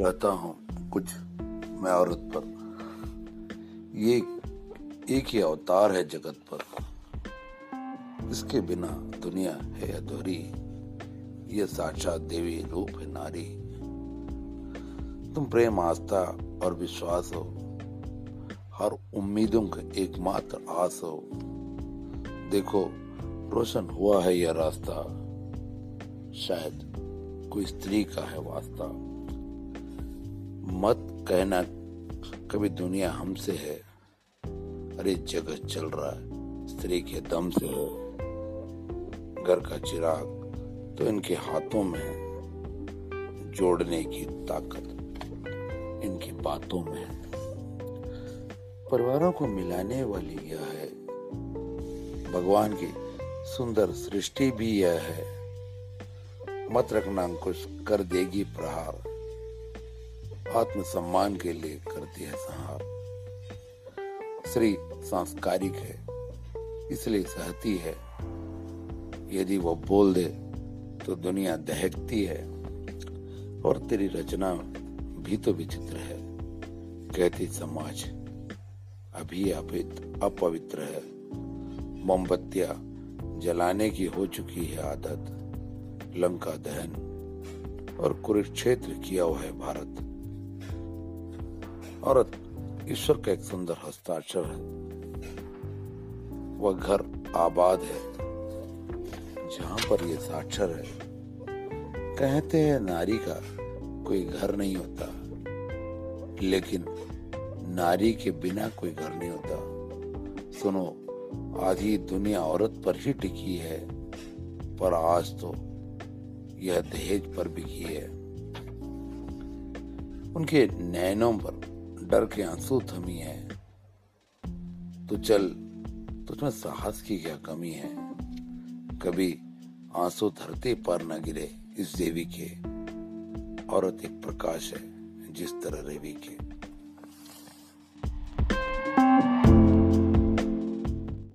कहता हूँ, कुछ मैं औरत पर। ये एक ही अवतार है जगत पर। इसके बिना दुनिया है अधूरी। ये साक्षात देवी रूप है नारी। तुम प्रेम, आस्था और विश्वास हो। हर उम्मीदों का एकमात्र आस हो। देखो, रोशन हुआ है यह रास्ता। शायद कोई स्त्री का है वास्ता। मत कहना कभी दुनिया हमसे है। अरे जगत चल रहा है। स्त्री के दम से है। घर का चिराग तो इनके हाथों में है। जोड़ने की ताकत इनकी बातों में है। परिवारों को मिलाने वाली यह है। भगवान की सुंदर सृष्टि भी यह है। मत रखना अंकुश कर देगी प्रहार। आत्मसम्मान के लिए करती है संहार। स्त्री सांस्कारिक है, इसलिए सहती है। यदि वो बोल दे तो दुनिया दहकती है, और तेरी रचना भी तो विचित्र है। कहती, समाज अभी अपवित्र है। मोमबत्तियाँ जलाने की हो चुकी है आदत। लंका दहन और कुरुक्षेत्र किया हुआ है भारत। औरत ईश्वर का एक सुंदर हस्ताक्षर है। वह घर आबाद है, जहाँ पर यह साक्षर है। कहते हैं नारी का कोई घर नहीं होता, लेकिन नारी के बिना कोई घर नहीं होता। सुनो आधी दुनिया औरत पर ही टिकी है, पर आज तो यह दहेज पर बिकी है। उनके नैनों पर डर के आँसू थमी है। तो चल तुझमें साहस की क्या कमी है? कभी आँसू धरती पर न गिरे इस देवी के। औरत एक प्रकाश है, जिस तरह रेवी के।